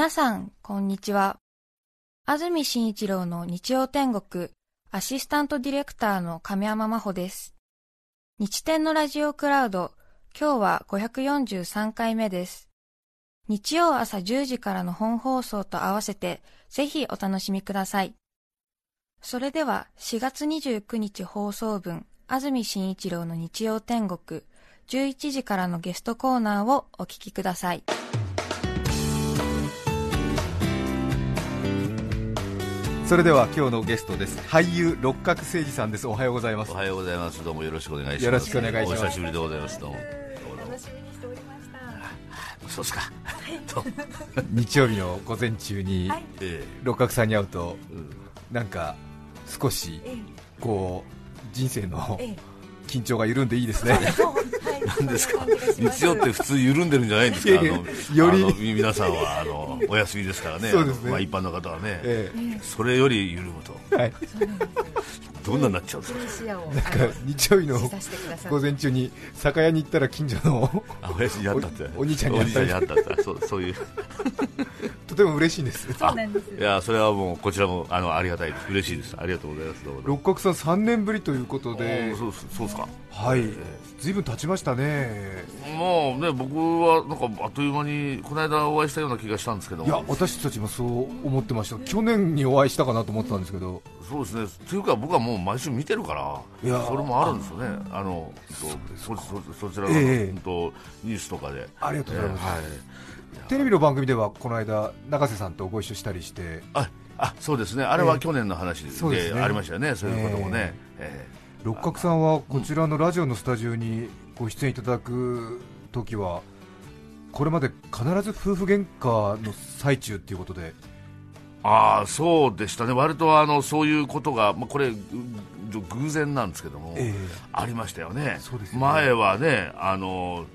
皆さん、こんにちは。安住紳一郎の日曜天国、アシスタントディレクターの亀山真帆です。日天のラジオクラウド、今日は543回目です。日曜朝10時からの本放送と合わせて、ぜひお楽しみください。それでは、4月29日放送分、安住紳一郎の日曜天国、11時からのゲストコーナーをお聞きください。それでは今日のゲストです。俳優六角誠治さんです。おはようございます。おはようございます。どうもよろしくお願いします。よろしくお願いします。お久しぶりでございます。どうも。楽しみにしておりましたそうですか、日曜日の午前中に、六角さんに会うと、なんか少しこう人生の、緊張が緩んでいいですね。なんですか？日曜って普通緩んでるんじゃないんですか？より皆さんはあのお休みですからね。そうですね。まあ一般の方はね、それより緩むと。はい。どんなになっちゃうんですか？なんか？日曜日の午前中に酒屋に行ったら近所のあ親父に会ったって お兄ちゃんに会ったってそうそういうとても嬉しいんです。そうなんです。いやそれはもうこちらもあのありがたいです。嬉しいです。ありがとうございます。六角さん三年ぶりということで、そうそうですか。はい。ずいぶん経ちましたね。もうね僕はなんかあっという間にこの間お会いしたような気がしたんですけど。いや私たちもそう思ってました。去年にお会いしたかなと思ってたんですけど。そうですね。というか僕はもう毎週見てるから、いやそれもあるんですよね。あのそそそちらの、えー、とニュースとかで。ありがとうございます。はいテレビの番組ではこの間、永瀬さんとご一緒したりしてああそうですね、あれは去年の話で,、ありましたよね、そういうこともね、えー、六角さんはこちらのラジオのスタジオにご出演いただく時は、これまで必ず夫婦喧嘩の最中ということで。あそうでしたね、割とあのそういうことが、まあ、これ、偶然なんですけども、えー、ありましたよね、ね。前はねあの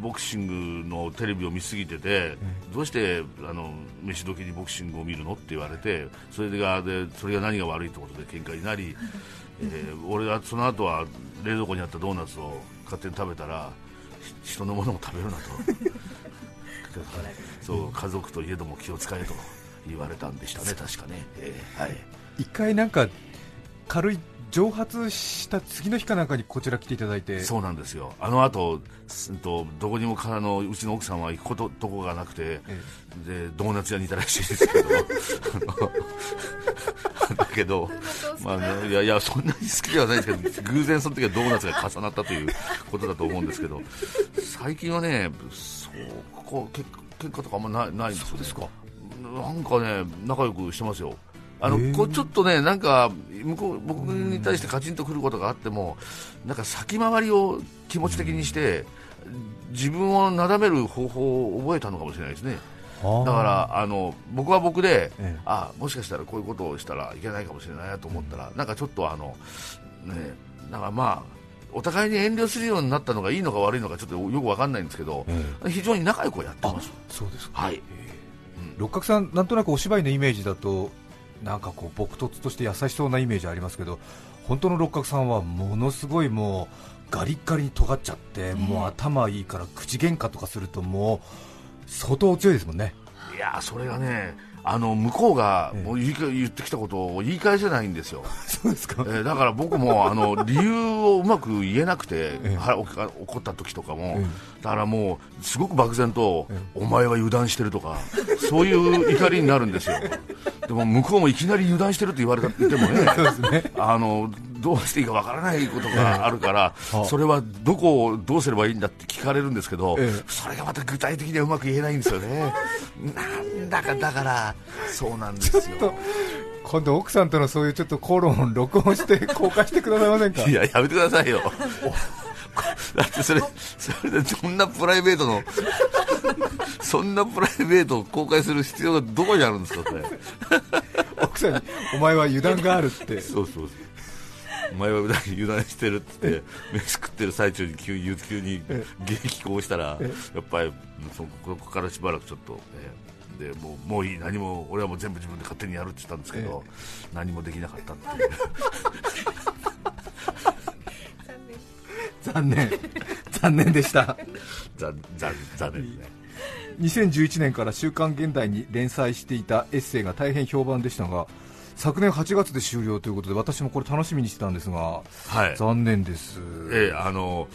ボクシングのテレビを見すぎてて、どうしてあの飯時にボクシングを見るのって言われてそれがでそれが何が悪いってことで喧嘩になり、えー、俺はその後は冷蔵庫にあったドーナツを勝手に食べたら人のものも食べるなと。そう家族といえども気を使えと言われたんでしたね、確かね。えー、はい、一回なんか軽い蒸発した次の日かなんかにこちら来ていただいて。そうなんですよ、あの後とどこにもからのうちの奥さんは行くこととこがなくて、ええ、でドーナツ屋にいたらしいですけど、だけど、まあね、いやいや、そんなに好きではないですけど、偶然その時はドーナツが重なったということだと思うんですけど、最近はね、そうここ結喧嘩とかあんまないないんですよ、ね、なんかね、仲良くしてますよ。あのこうちょっとね、なんか向こう僕に対してカチンとくることがあっても、なんか先回りを気持ち的にして、自分をなだめる方法を覚えたのかもしれないですね。だからあの僕は僕で、ええ、あもしかしたらこういうことをしたらいけないかもしれないなと思ったら、なんかちょっとあの、ね、なんかまあお互いに遠慮するようになったのがいいのか悪いのかちょっとよく分かんないんですけど、え、非常に仲良くやってます。そうですはい、六角さん、なんとなくお芝居のイメージだとなんかこう朴突として優しそうなイメージありますけど本当の六角さんはものすごいもうガリッガリに尖っちゃって、もう頭いいから口喧嘩とかするともう相当強いですもんね。いやそれがねあの向こうがもう言ってきたことを言い返せないんですよ、そうですか、えー、だから僕もあの 理由をうまく言えなくて、ええ、怒った時とかも、え、だからもうすごく漠然と、お前は油断してるとか、そういう怒りになるんですよ、でも向こうもいきなり油断してると言われてもね、ね。あのどうしていいかわからないことがあるから、それはどこをどうすればいいんだって聞かれるんですけど、それがまた具体的にはうまく言えないんですよね。だかだからそうなんですよ。今度奥さんとのそういうちょっと口論を録音して公開してくださいませんか？いややめてくださいよ。だってそれそれでそんなプライベートのそんなプライベートを公開する必要がどこにあるんですかそれ。奥さんにお前は油断があるって。そうそうそう。お前は油断してるっつって飯食ってる最中に急に急に激高したらやっぱりそこからしばらくちょっと、えー、でもうもういい何も俺はもう全部自分で勝手にやるって言ったんですけど、何もできなかったっていう。残念。残念。でした。残残残念ですね。2011年から「週刊現代」に連載していたエッセイが大変評判でしたが昨年8月で終了ということで私もこれ楽しみにしてたんですが、はい。残念です、ええあの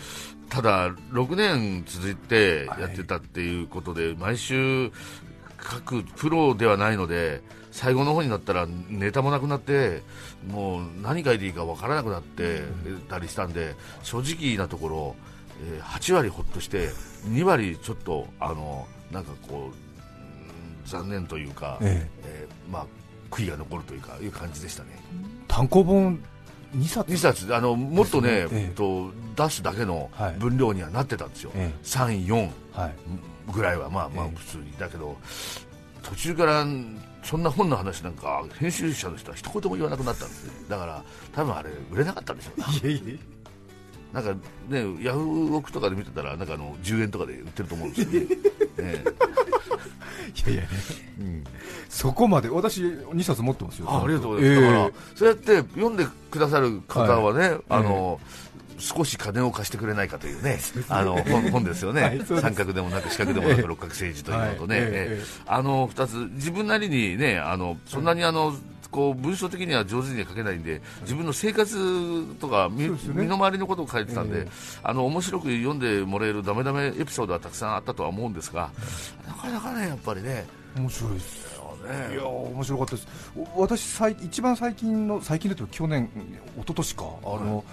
ただ、6年続いてやってたっていうことで、毎週書くプロではないので、最後の方になったらネタもなくなって、もう何書いていいかわからなくなってたりしたんで、正直なところ、えー8割ほっとして、2割ちょっと、あのなんかこう、うん残念というか、ええ。ーまあ、悔いが残るというか、いう感じでしたね。単行本2冊？2冊。あのもっとね、ね。ええ。と出すだけのはい。分量にはなってたんですよ、え3、4はいぐらいはまあまあええ。普通に、だけど途中からそんな本の話なんか編集者の人は一言も言わなくなったんですね。だから多分あれ売れなかったんでしょうねいえいえ。なんかねヤフーオクとかで見てたらなんかあの10円とかで売ってると思うんですよね。ねいやいやね。うん。そこまで私2冊持ってますよ。あありがとうございます、ええ。だからそうやって読んでくださる方はね、あの少し金を貸してくれないかというね、あの本本ですよね、はい三角でもなく四角でもなく六角政治というのとね、はいええあの2つ、自分なりにね、あのそんなにあの、こう文章的には上手には書けないんで、自分の生活とか身,、ね。身の回りのことを書いてたんで、ええ。あの面白く読んでもらえるダメダメエピソードはたくさんあったとは思うんですが、なかなかね、やっぱりね、面白いですいね。やー面白かったです。お私最一番最近の最近でと去年一昨年かあの、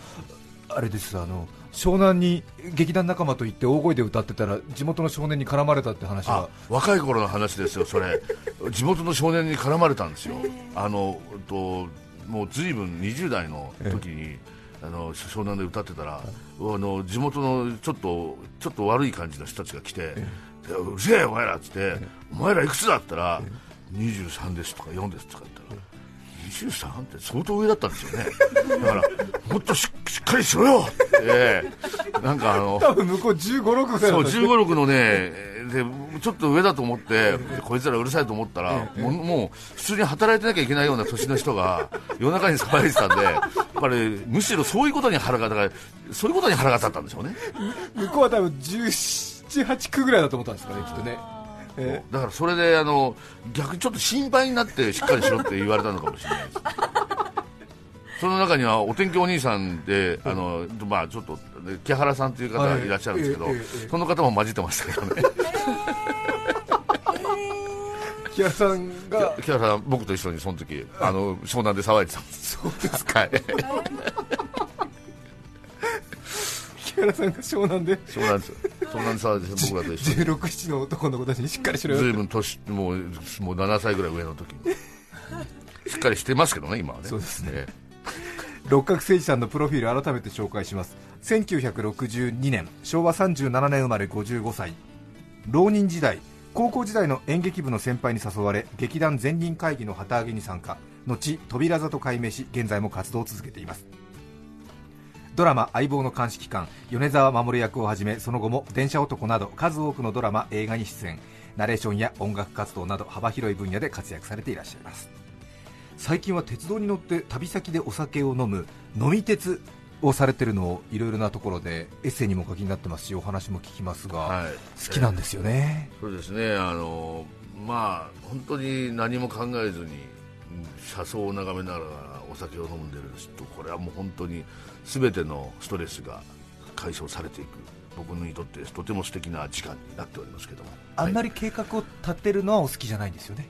あれですあの湘南に劇団仲間と行って大声で歌ってたら地元の少年に絡まれたって話若い頃の話ですよ、それ、地元の少年に絡まれたんですよ、あのともうずいぶん20代の時に、あの湘南で歌ってたら、あの地元のちょっとちょっと悪い感じの人たちが来て、でうるせえよ、お前らっつって、お前らいくつだ？ったら、23ですとか4ですとか言ったら。23って相当上だったんですよね、だからもっとししっかりしろよ。って、なんかあの多分向こう15、6ぐらいそうだった。15、6のねで、ちょっと上だと思って、こいつらうるさいと思ったら、もうもう普通に働いてなきゃいけないような年の人が夜中に騒いでたんで、やっぱりむしろそういうことに腹がだからそういうことに腹が立ったんでしょうね。向こうは多分17、8区ぐらいだと思ったんですかね、きっとね。えだからそれであの逆にちょっと心配になってしっかりしろって言われたのかもしれないです。その中にはお天気お兄さんで、あのまあ、ちょっと木原さんという方がい。らっしゃるんですけど、はいその方も混じってましたけどね、ー 木原さんが木原さん、僕と一緒にその時あの湘南で騒いでたんです。そうですはい。木原さんが湘南で湘南です湘南で騒いで僕らと一緒に。16、7の男の子たちにしっかりしろよずいぶん年もうもう7歳ぐらい上の時に。しっかりしてますけどね今はね。そうですね。え六角誠治さんのプロフィール改めて紹介します。1962年昭和37年生まれ55歳。浪人時代高校時代の演劇部の先輩に誘われ劇団全人会議の旗揚げに参加。後扉座と改名し現在も活動を続けていますドラマ「相棒の監視機関」米沢守役をはじめその後も「電車男」など数多くのドラマ映画に出演。ナレーションや音楽活動など幅広い分野で活躍されていらっしゃいます。最近は鉄道に乗って旅先でお酒を飲む飲み鉄をされてるのをいろいろなところでエッセイにもお書きになってますしお話も聞きますが、はい。好きなんですよね、そうですね。あのまあ本当に何も考えずにうん車窓を眺めながらお酒を飲んでる人これはもう本当に全てのストレスが解消されていく僕にとってとても素敵な時間になっておりますけども。あんまりり計画を立てるのはお好きじゃないんですよね？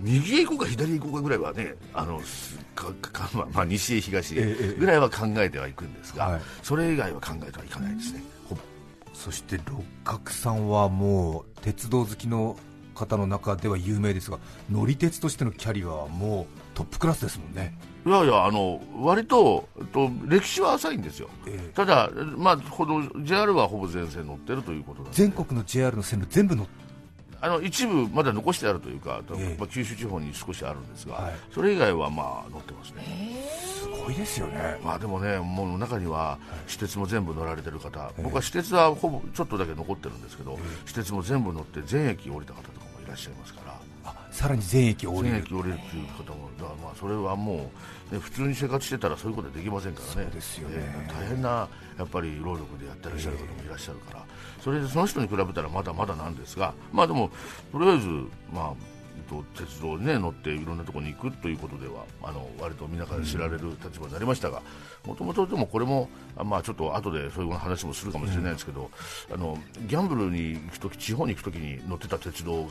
右へ行こうか左へ行こうかぐらいはねあのすかかまあまあ、西へ東へええぐらいは考えてはいくんですが、はい。それ以外は考えてはいかないですね。そして六角さんはもう鉄道好きの方の中では有名ですが乗り鉄としてのキャリアはもうトップクラスですもんね、いやいやあの割とと歴史は浅いんですよ。ええ。ただ、まあ、ほど JR はほぼ全線乗ってるということなんで。全国の JR の線路全部乗っあの一部まだ残してあるというか、ええ。まあ、九州地方に少しあるんですが、はい。それ以外はまあ乗ってますね、すごいですよね。まあ、でもね、もう中には私鉄も全部乗られてる方、ええ。僕は私鉄はほぼちょっとだけ残ってるんですけど、私鉄も全部乗って全駅降りた方とかもいらっしゃいますから、あさらに全駅降りる。全駅降りるっていう方もだからまあそれはもう、ね、普通に生活してたらそういうことはできませんからね。ですよね。えー大変なやっぱり労力でやってらっしゃる方もいらっしゃるから、それでその人に比べたらまだまだなんですがまあでもとりあえずまあえっと鉄道に、ね、乗っていろんなところに行くということではあの割と皆から知られる立場になりましたがもともとでもこれもあまあちょっと後でそういう話もするかもしれないですけど、あのギャンブルに行くとき地方に行くときに乗ってた鉄道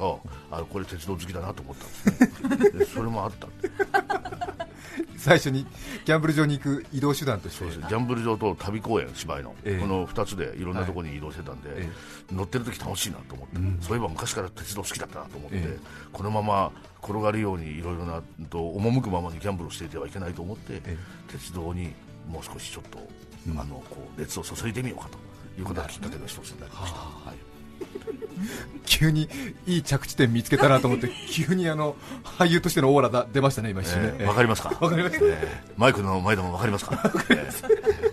があこれ鉄道好きだなと思ったんですね。でそれもあった 最初にギャンブル場に行く移動手段として。ギャンブル場と旅公演芝居の、ええ。この2つでいろんなところに移動してたんで、え。乗ってる時楽しいなと思って、うん。そういえば昔から鉄道好きだったなと思って、ええ。このまま転がるようにいろいろなと赴くままにギャンブルをしていてはいけないと思って、え鉄道にもう少しちょっと、うん。あのこう熱を注いでみようかということがきっかけの一つになりました。はい。急にいい着地点見つけたなと思って 急にあの俳優としてのオーラが出ましたね今一瞬ね。えーわかりますか わかりますえーマイクの前でもわかりますかえー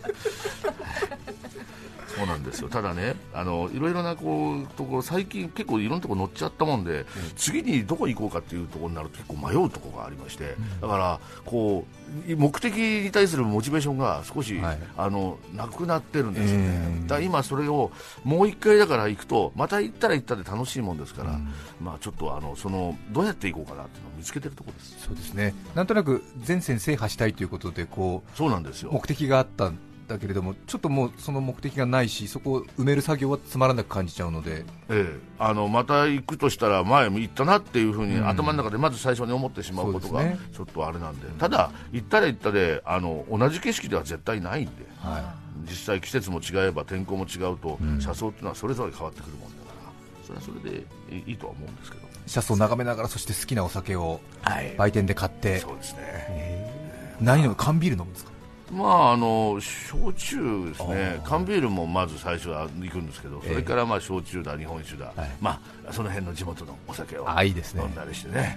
そうなんですよ。ただねあのいろいろなこうところ最近結構いろんなところ乗っちゃったもんで、次にどこ行こうかっていうところになると結構迷うところがありまして、だからこう目的に対するモチベーションが少し、はい。あのなくなってるんですよね、えーだ今それをもう一回だから行くとまた行ったら行ったで楽しいもんですから、うん。まあちょっとあのそのどうやって行こうかなっていうのを見つけてるところです。そうですね。なんとなく全線制覇したいということでこそうなんですよ。う目的があったんだけれどもちょっともうその目的がないしそこを埋める作業はつまらなく感じちゃうので。ええ、あのまた行くとしたら前も行ったなっていうふうにうん。頭の中でまず最初に思ってしまうことがちょっとあれなんで、ただ行ったら行ったであの同じ景色では絶対ないんで。は実際季節も違えば天候も違うと、うん。車窓っていうのはそれぞれ変わってくるもんだから。それはそれでいいいとは思うんですけど、い車窓を眺めながらそして好きなお酒をはい。売店で買って。そうですね。えー。何飲む缶ビール飲むんですか？まああの焼酎ですね。缶ビールもまず最初は行くんですけどそれからまあ焼酎だ日本酒だ、はい。まあその辺の地元のお酒を。あいいですね。飲んだりしてね。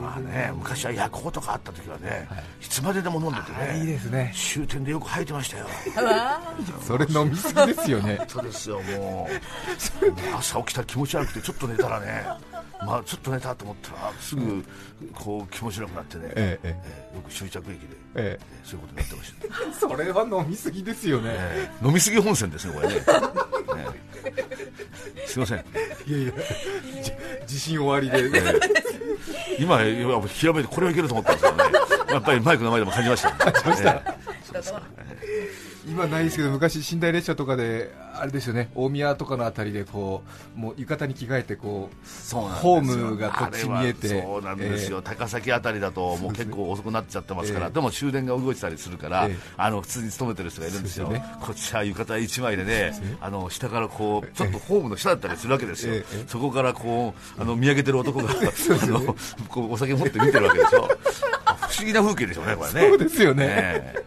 まあね、昔は夜行とかあった時はね、はい。い、つまででも飲んでてね、いいですね。終点でよく吐いてましたよ。それ飲みすぎですよね。そうですよ、もう、朝起きたら気持ち悪くて、ちょっと寝たらね、まあ、ちょっと寝たと思ったら、すぐこう気持ち悪くなってね、ええええ。ーよく終着駅で、ええ。ーそういうことになってました、ね えそれは飲みすぎですよね。えー飲みすぎ本線ですね、これね。ねすいません、いやいやじ自信終わりで、今、いやひらめいてこれはいけると思ったんですけどね、やっぱりマイクの前でも感じました、ね。感じました今ないですけど昔寝台列車とかであれですよね大宮とかのあたりでこうもう浴衣に着替えてこうそうホームがこっち見えてそうなんですよ、高崎あたりだともう結構遅くなっちゃってますから、ええ。でも終電が動いてたりするから、ええ。あの普通に勤めてる人がいるんですよ、すよこっちは浴衣一枚でね、あの下からこうちょっとホームの下だったりするわけですよ、ええ。そこからこうあの見上げてる男があのこうお酒持って見てるわけでしょ、不思議な風景でしょうね、これね。そうですよね。え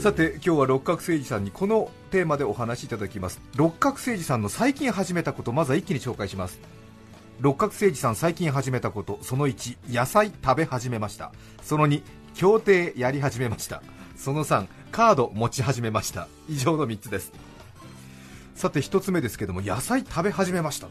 さて今日は六角誠治さんにこのテーマでお話しいただきます。六角誠治さんの最近始めたことまずは一気に紹介します。六角誠治さん最近始めたことその1野菜食べ始めました。その2協定やり始めました。その3カード持ち始めました。以上の3つです。さて1つ目ですけども野菜食べ始めました。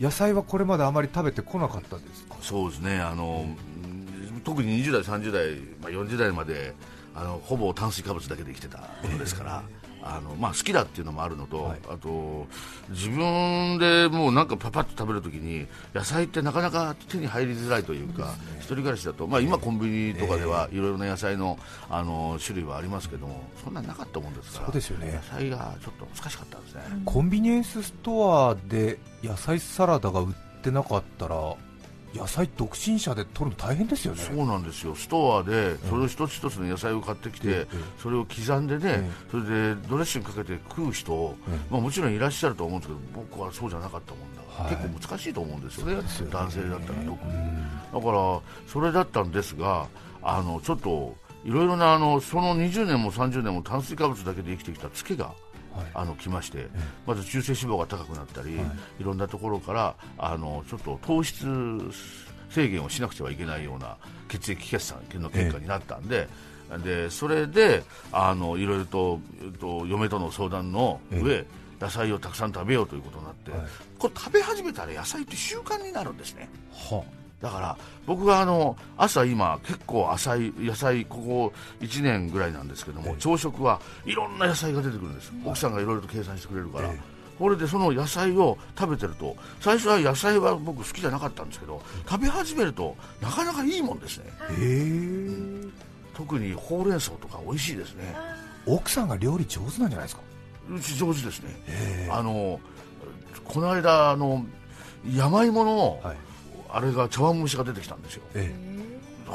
野菜はこれまであまり食べてこなかったですか？そうですね。あの、うん特に20代、30代、まあ、40代まであのほぼ炭水化物だけで生きてたことですから、あのまあ、好きだっていうのもあるのと、はい。あと自分でもうなんかパパッと食べるときに野菜ってなかなか手に入りづらいというか、一人暮らしだと、まあ、今、コンビニとかではいろいろな野菜のあの種類はありますけどもそんなになかったもんですからそうですよね。野菜がちょっと難しかったんですね。コンビニエンスストアで野菜サラダが売ってなかったら野菜独身者で取るの大変ですよね。そうなんですよ。ストアでそれを一つ一つの野菜を買ってきて、ええ。それを刻んでね、ええ。それでドレッシングかけて食う人、ええ。まあ、もちろんいらっしゃると思うんですけど僕はそうじゃなかったもんだはい。結構難しいと思うんですよね。男性だったら特に、うんだからそれだったんですがあのちょっといろいろなあのその20年も30年も炭水化物だけで生きてきたツケがはいあの来まして、まず中性脂肪が高くなったり、い、ろんなところからあのちょっと糖質制限をしなくてはいけないような血液検査の結果になったんで。でそれであのいろいろと、えっと、嫁との相談の上、野菜をたくさん食べようということになって、はい。これ食べ始めたら野菜って習慣になるんですね。はだから僕があの朝今結構浅い野菜ここ1年ぐらいなんですけども、ええ。朝食はいろんな野菜が出てくるんです、奥さんがいろいろと計算してくれるから、ええ。これでその野菜を食べてると最初は野菜は僕好きじゃなかったんですけど食べ始めるとなかなかいいもんですね。特にほうれん草とか美味しいですね。奥さんが料理上手なんじゃないですか？うち上手ですね。へあのこの間あの山芋の、はいあれが茶碗蒸しが出てきたんですよ。え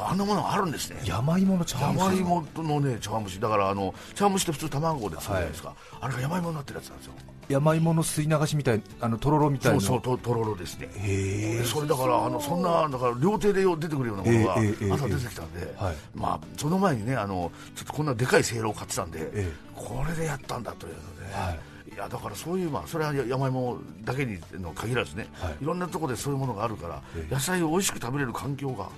あんなものあるんですね。え山芋の茶碗蒸し。山芋のね茶碗蒸し。だからあの茶碗蒸しって普通卵で作るじゃないですか、あれが山芋になってるやつなんですよ。山芋の吸い流しみたいあのとろろみたいな。そうそうととろろですね。へえ。それだからあのそんなだから料亭で出てくるようなものがええええええ。朝出てきたんで、はい。まあその前にねあのちょっとこんなでかいせいろを買ってたんで、ええ。これでやったんだというので、はいいやだからそういうまあそれは山芋だけにの限らずね、はい。い、ろんなところでそういうものがあるから、ええ。野菜を美味しく食べれる環境が、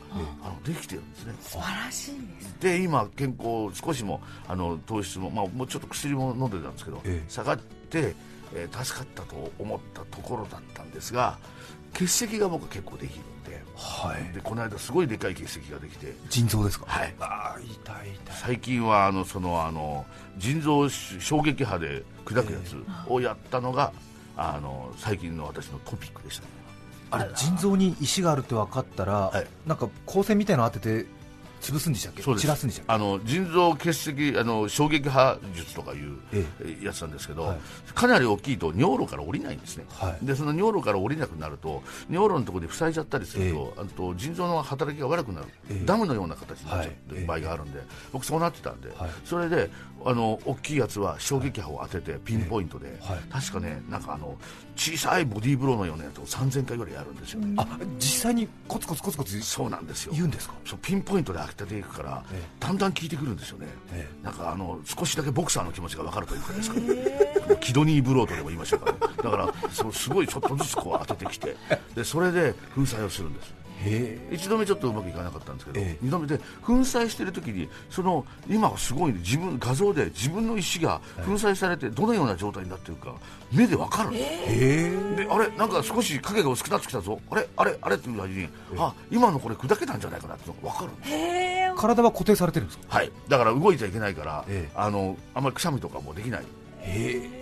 あのできてるんですね。素晴らしいですで今健康少しもあの糖質も、まあ、もうちょっと薬も飲んでたんですけど、ええ。下がって、えー助かったと思ったところだったんですが血石が僕結構できる。んではい。でこの間すごいでかい血石ができて。腎臓ですか？はい。ああ痛い痛い。最近はあのそのあの腎臓衝撃波で砕くやつをやったのが、あの最近の私のトピックでした。ねあれ腎臓に石があるって分かったら、はい。なんか光線みたいなの当てて潰すんでしたっけ？散らすんでしたっあの腎臓結石あの衝撃波術とかいうええ。やつなんですけど、はい。かなり大きいと尿路から降りないんですね、はい。でその尿路から降りなくなると尿路のところで塞いじゃったりすると,、あと腎臓の働きが悪くなる、ええ。ダムのような形になっちゃはい。場合があるんで、僕そうなってたんで、はい。それであの大きいやつは衝撃波を当ててピンポイントで、はい。確かねなんかあの小さいボディーブローのようなやつを3000回ぐらいやるんですよ、あ実際にコツコツコツコツそうなんですよ。言うんですか？そうピンポイントで当てていくから、えだんだん効いてくるんですよね、えなんかあの少しだけボクサーの気持ちが分かるというかですか、ね、キドニーブローとでも言いましょうか、ね、だからそうすごいちょっとずつこう当ててきて。でそれで粉砕をするんですへえ1度目ちょっとうまくいかなかったんですけど、ええ。2度目で粉砕してる時にその今はすごい、ね、自分画像で自分の石が粉砕されてどのような状態になってるか目で分かるんです、であれなんか少し影が薄くなってきたぞ。あれあれあれっていう間にあ今のこれ砕けたんじゃないかなっていうのが分かるんです体は固定されてるんですか？はい、だから動いちゃいけないから、ええ。あのあんまりくしゃみとかもできない。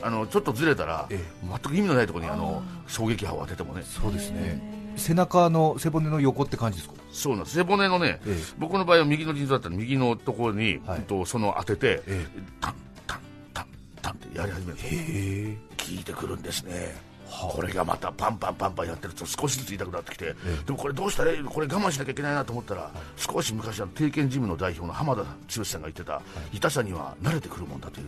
あのちょっとずれたら、え全く意味のないところにあの衝撃波を当ててもね。そうですね背中の背骨の横って感じですか？そうなんです。背骨のね、ええ。僕の場合は右の腎臓だったら右のところに、はい。とその当てて、えタンタンタンタンってやり始めるとへえ。効いてくるんですね。はあこれがまたパンパンパンパンやってると少しずつ痛くなってきて、えでもこれどうしたらいいこれ我慢しなきゃいけないなと思ったら、少し昔あの定見ジムの代表の浜田剛さんが言ってた、痛さには慣れてくるもんだという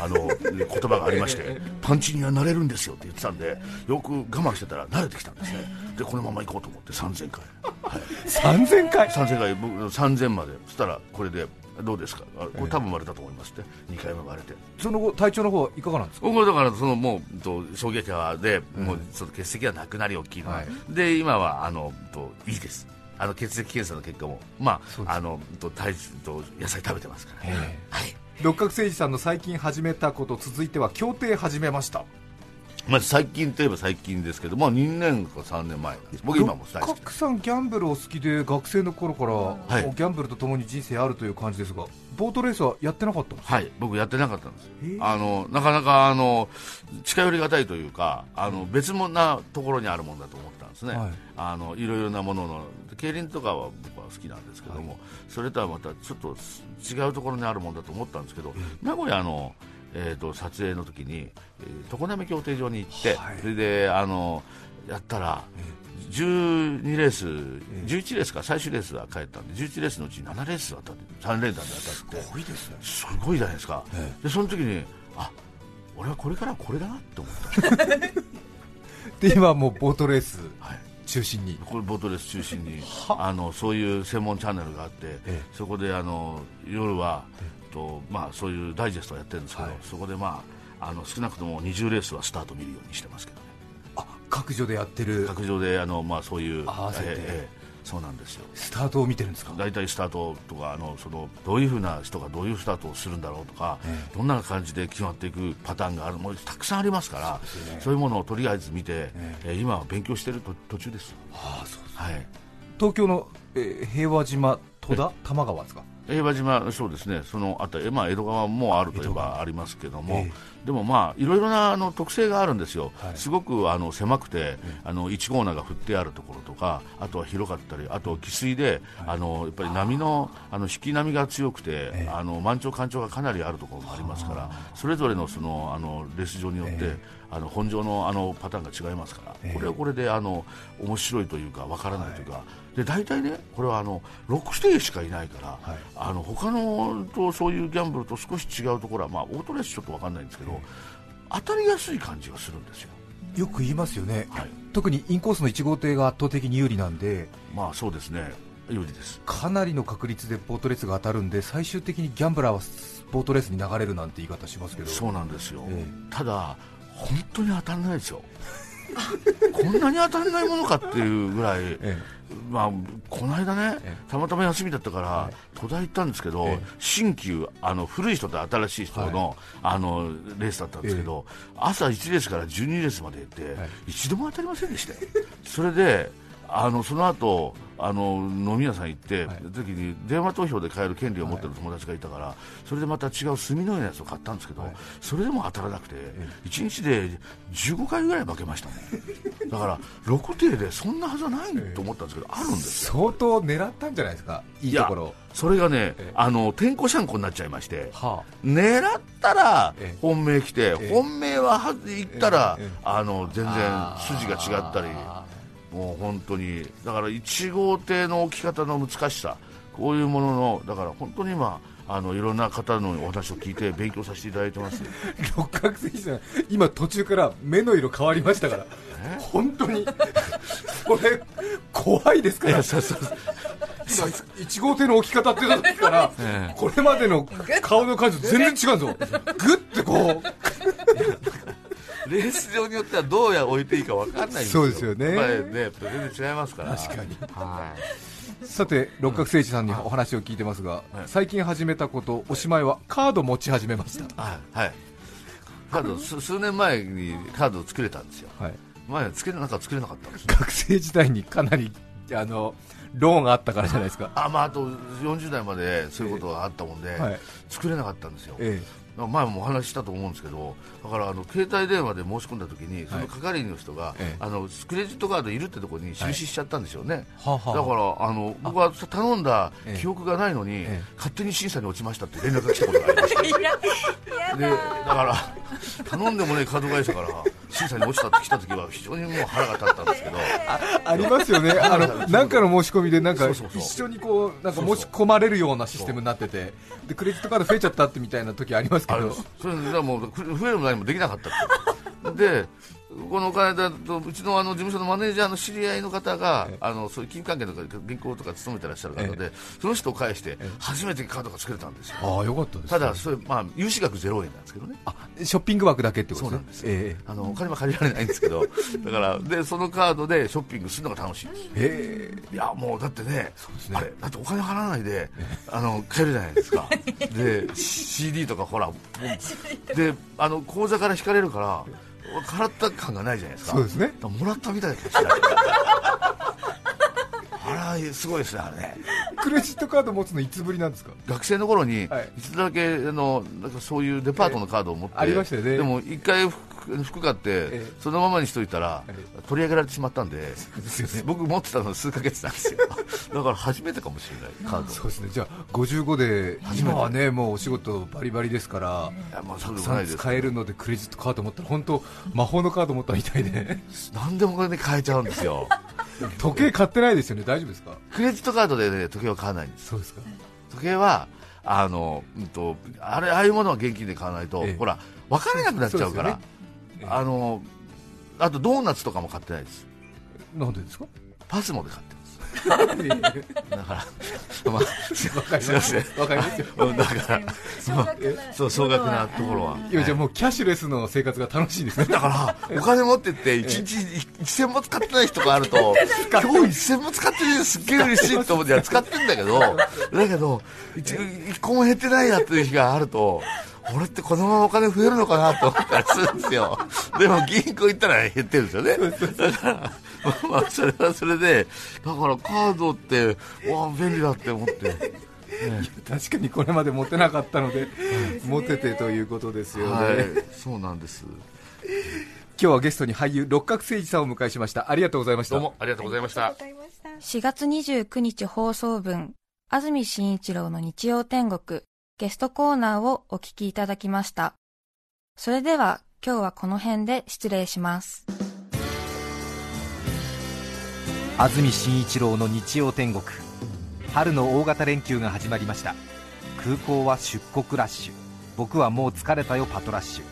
あの 言葉がありまして パンチには慣れるんですよって言ってたんでよく我慢してたら慣れてきたんですね。でこのまま行こうと思って3000回、はい、3000回？3000回僕3000まで。そしたらこれでどうですか？あこれ多分割れたと思いますって。2回目割れて。その後体調の方はいかがなんですか？僕はだからそのもうと衝撃波で、もうその血石がなくなり大きいのは、はい。で今はあのといいです。あの血液検査の結果もまああのと体重と野菜食べてますから、ええ。はい。六角誠治さんの最近始めたこと続いては競艇始めましたまず最近といえば最近ですけど、まあ、2年か3年前なんです。僕今も大好きさんギャンブルお好きで学生の頃から、はい。ギャンブルとともに人生あるという感じですがボートレースはやってなかったんですか？はい。僕やってなかったんです。あのなかなかあの近寄りがたいというかあの別物なところにあるものだと思ったんですね、はい。あのいろいろなものの競輪とかは僕は好きなんですけども、それとはまたちょっと違うところにあるものだと思ったんですけど、名古屋の、えー、と撮影の時に、えー常滑競艇場に行って、はい。それであのやったら、12レース、11レースか最終レースは帰ったんで11レースのうち7レース当たって3連単で当たって。すごいですね。すごいじゃないですか、えでその時にあ俺はこれからこれだなって思った、で今はもうボートレースはい、中心に。これボートレース中心には。あのそういう専門チャンネルがあって、ええ。そこであの夜は、とまあ、そういうダイジェストをやってるんですけど、はい。そこで、まあ、あの少なくとも20レースはスタート見るようにしてますけどね。あ各所でやってる。各上であの、まあ、そういう合わせて。ええええそうなんですよ。スタートを見てるんですか？大体スタートとかあのそのどういうふうな人がどういうスタートをするんだろうとか、えどんな感じで決まっていくパターンがあるもうたくさんありますからそう,、いうものをとりあえず見て、ええ。ー今は勉強していると途中です、ああそうですはい、東京の、えー平和島戸田多摩川ですか？平和島、そうですね、そのあたり、まあ、江戸川もあるといえばありますけども、えでもまあ、いろいろなあの特性があるんですよ、はい。すごくあの狭くて、あの1号穴が振ってあるところとか、あとは広かったり、あと汽水で、あのやっぱり波のあの引き波が強くて、ええ。あの満潮、干潮がかなりあるところもありますから、それぞれのそのあのレース場によって、え。あの本場のあのパターンが違いますから、ええ。これはこれであの面白いというか、わからないというか、で大体ね、これはあの6ステージしかいないから、はい。あの他のとそういうギャンブルと少し違うところは、まあ、オートレースちょっと分かんないんですけど、当たりやすい感じがするんですよ。よく言いますよね、はい。特にインコースの1号艇が圧倒的に有利なんでまあそうですね、有利です。かなりの確率でボートレースが当たるんで最終的にギャンブラーはボートレースに流れるなんて言い方しますけど。そうなんですよ、えただ、本当に当たらないですよ、こんなに当たらないものかっていうぐらい、えまあ、この間ねえ、たまたま休みだったからは、戸田行ったんですけど、ええ。新旧、あの古い人と新しい人の,、あのレースだったんですけど、朝1レースから12レースまで行って、はい。一度も当たりませんでしたよ。それであのその後あの飲み屋さん行って、はい。時に電話投票で買える権利を持ってる友達がいたから、それでまた違う炭のようなやつを買ったんですけど、はい。それでも当たらなくて、1日で15回ぐらい負けましたね、だから6艇でそんなはずはないと思ったんですけど、あるんですよ。相当狙ったんじゃないですか？いいところそれがねええ、あの天候シャンコになっちゃいまして、は狙ったらええ。本命来て、ええ。本命はは行ったら、あの全然あ筋が違ったり、あもう本当に、だから1号艇の置き方の難しさ、こういうものの、だから本当に今、あのいろんな方のお話を聞いて勉強させていただいてます。六角選手さん今途中から目の色変わりましたから。本当に。これ怖いですから。いやそうそう。今1号艇の置き方って言ったら、ええ。これまでの顔の感じと全然違うんですよ。グッてこうレース場によってはどうや置いていいか分かんないんですよ。そうですよねやっぱりね、全然違いますから。確かにはい。さて六角誠治さんにお話を聞いてますが、はい最近始めたことおしまいはカード持ち始めましたはい。はい。カード、数数年前にカードを作れたんですよ。はい前はつけなんか作れなかったんですよ。学生時代にかなりあのローンがあったからじゃないですかあ、まあ、あと40代までそういうことがあったもんで、はい作れなかったんですよ。え前もお話ししたと思うんですけど、だからあの携帯電話で申し込んだときに、その係員の人が、ええ。あのクレジットカードいるってところに印しちゃったんですよね、えはあはあ。だからあの僕は頼んだええ。記憶がないのに、ええ。勝手に審査に落ちましたって連絡が来たことがありました。でだだから頼んでもねカード会社から審査に落ちたって来た時は非常にもう腹が立ったんですけど。ありますよね、あのなんかの申し込みでなんか一緒にこうなんか申し込まれるようなシステムになってて、でクレジットカード増えちゃったってみたいな時ありますけど。それでもう増えるも何もできなかったでこのお金だとうちのあの事務所のマネージャーの知り合いの方がええ。あのそういう金融関係とか銀行とか勤めてらっしゃる方で、その人を介してえ初めてカードが作れたんですよ。ああよかったです、ただそれ、まあ、融資額0円なんですけどね。あショッピング枠だけってことですね。そうなんですよ。えあのお金は借りられないんですけど。だからでそのカードでショッピングするのが楽しいんですええ。いやもうだってねですね。あれだってお金払わないであの買えるじゃないですか。で CD とかほら であの口座から引かれるから払った感がないじゃないですか。そうですね。もらったみたいな気がしないあらすごいですねあれ。ねクレジットカード持つのいつぶりなんですか？学生の頃にはい。一度だけあのなんかそういうデパートのカードを持って、ありましたよね。でも一回服服買って、ええ。そのままにしといたら、え取り上げられてしまったんで僕持ってたの数ヶ月なんですよ。だから初めてかもしれないカード。そうですね。じゃあ55で初めて。今はねもうお仕事バリバリですからいやまくさん使えるのでクレジットカード持ったら本当魔法のカード持ったみたいで。何でもこれで買えちゃうんですよ。時計買ってないですよね。大丈夫ですか？クレジットカードで、ね、時計は買わないんです。そうですか。時計はあの、うん、とあれああいうものは現金で買わないと、ええ。ほら分からなくなっちゃうからあのあとドーナツとかも買ってないです。なんでですか？パスモで買ってます。だから まあす。いません。わかりますよ。うんだからそう総額なところは。今じゃあもうキャッシュレスの生活が楽しいんですね。だからお金持ってって1日1000も使ってない人があると今日1000も使ってるすっげえ嬉しいと思って使ってんだけどだけど 1, 個も減ってないやっていう日があると俺ってこのままお金増えるのかなと思ったりするんですよ。でも銀行行ったら減ってるんですよね。だからまあそれはそれでだからカードってわあ便利だって思って。確かにこれまで持てなかったので持ててということですよね、はいそうなんです。今日はゲストに俳優六角誠治さんをお迎えしました。ありがとうございました。どうもありがとうございました。ありがとうございました4月29日放送分、安住紳一郎の日曜天国ゲストコーナーをお聞きいただきました。それでは今日はこの辺で失礼します。安住紳一郎の日曜天国。春の大型連休が始まりました。空港は出国ラッシュ。僕はもう疲れたよパトラッシュ。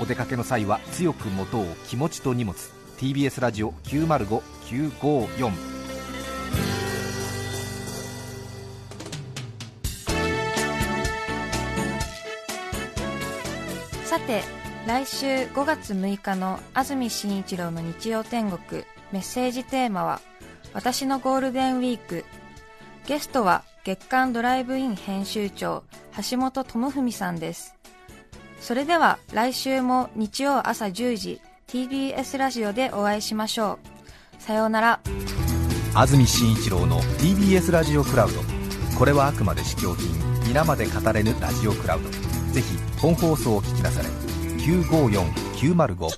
お出かけの際は強く持とう気持ちと荷物。TBS ラジオ905954さて、来週5月6日の安住紳一郎の日曜天国メッセージテーマは私のゴールデンウィーク。ゲストは月刊ドライブイン編集長橋本智文さんです。それでは来週も日曜朝10時 TBS ラジオでお会いしましょう。さようなら。安住紳一郎の TBS ラジオクラウド。これはあくまで試供品皆まで語れぬラジオクラウド。ぜひ本放送を聞きなされ954905